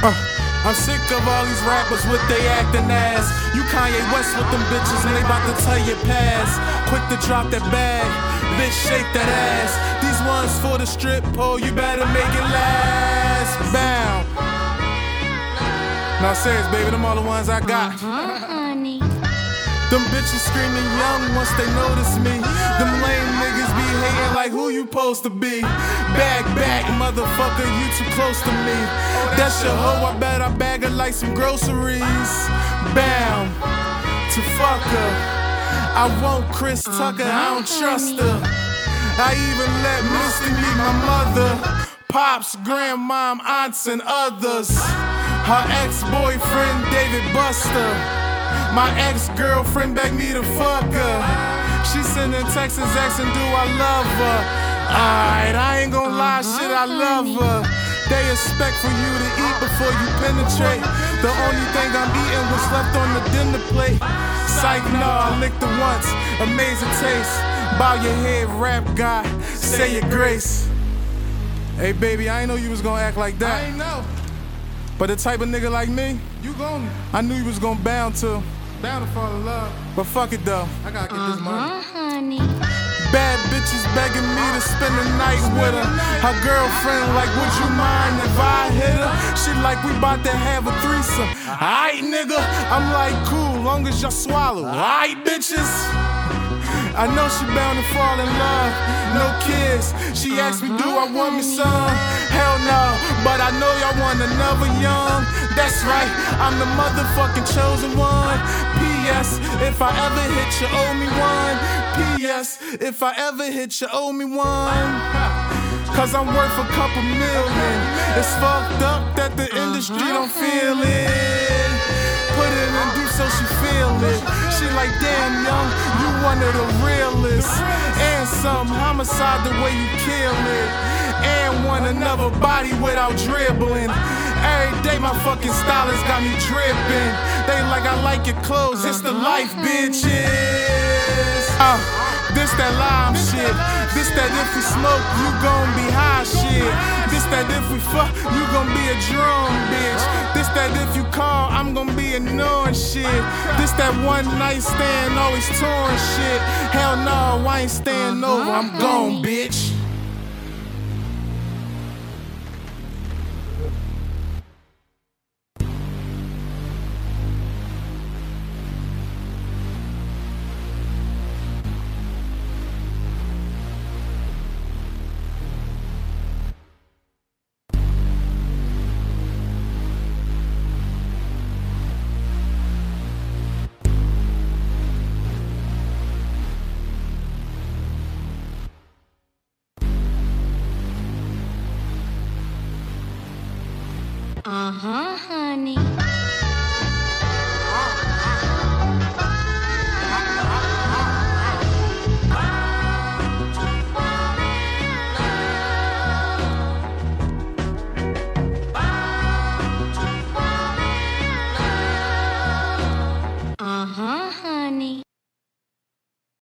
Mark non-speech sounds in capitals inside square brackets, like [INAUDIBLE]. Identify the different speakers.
Speaker 1: Uh, I'm sick of all these rappers with they acting ass. You Kanye West with them bitches and they bout to tell you pass. Quick to drop that bag, bitch shake that ass. These ones for the strip pole, you better make it last. Bow. Now serious, baby, them all the ones I got.
Speaker 2: honey.
Speaker 1: Them bitches screaming young once they notice me. Them lame niggas be hating like who you supposed to be. Back, back, motherfucker, you too close to me. That's your hoe, I bet I bag her like some groceries. Bam, to fuck her. I want Chris Tucker, I don't trust her. I even let Misty meet my mother. Pops, grandmom, aunts, and others. Her ex boyfriend, David Buster. My ex girlfriend begged me to fuck her. She sending texts asking, Do I love her? Alright, I ain't gonna lie, shit, I love her. They expect for you to eat before you penetrate. The only thing I'm eating was left on the dinner plate. Psych, no, I licked it once. Amazing taste. Bow your head, rap guy. Say your grace. Hey, baby, I ain't know you was gonna act like that.
Speaker 3: I ain't know.
Speaker 1: But the type of nigga like me,
Speaker 3: You gon'
Speaker 1: I knew you was gonna bound to.
Speaker 3: Bound to fall in love.
Speaker 1: But fuck it though.
Speaker 3: I gotta get this money.
Speaker 2: Uh, honey.
Speaker 1: Bad bitches begging me to spend the night with her. Her girlfriend like, would you mind if I hit her? She like, we bout to have a threesome. Aight, nigga. I'm like, cool, long as y'all swallow. Aight, bitches. I know she bound to fall in love. No kids. She asked me, do I want me some? Hell no. But I know y'all want another young. That's right. I'm the motherfucking chosen one. P.S. If I ever hit you, owe me one. P.S. If I ever hit you, owe me one. [LAUGHS] Cause I'm worth a couple million. It's fucked up that the industry don't feel it. Put it in like, damn, young, you one of the realest. And some homicide the way you kill it. And one another body without dribbling. Every day my fucking stylist got me dripping. They like, I like your clothes, it's the life, bitches. Uh, this that lime shit. This that if we smoke, you gon' be high shit. This that if we fuck, you gon' be a drum bitch. This that if you call, I'm gon' be annoying shit. This that one night stand, always torn shit. Hell no, I ain't staying over, I'm gone, bitch.
Speaker 2: Uh huh, honey.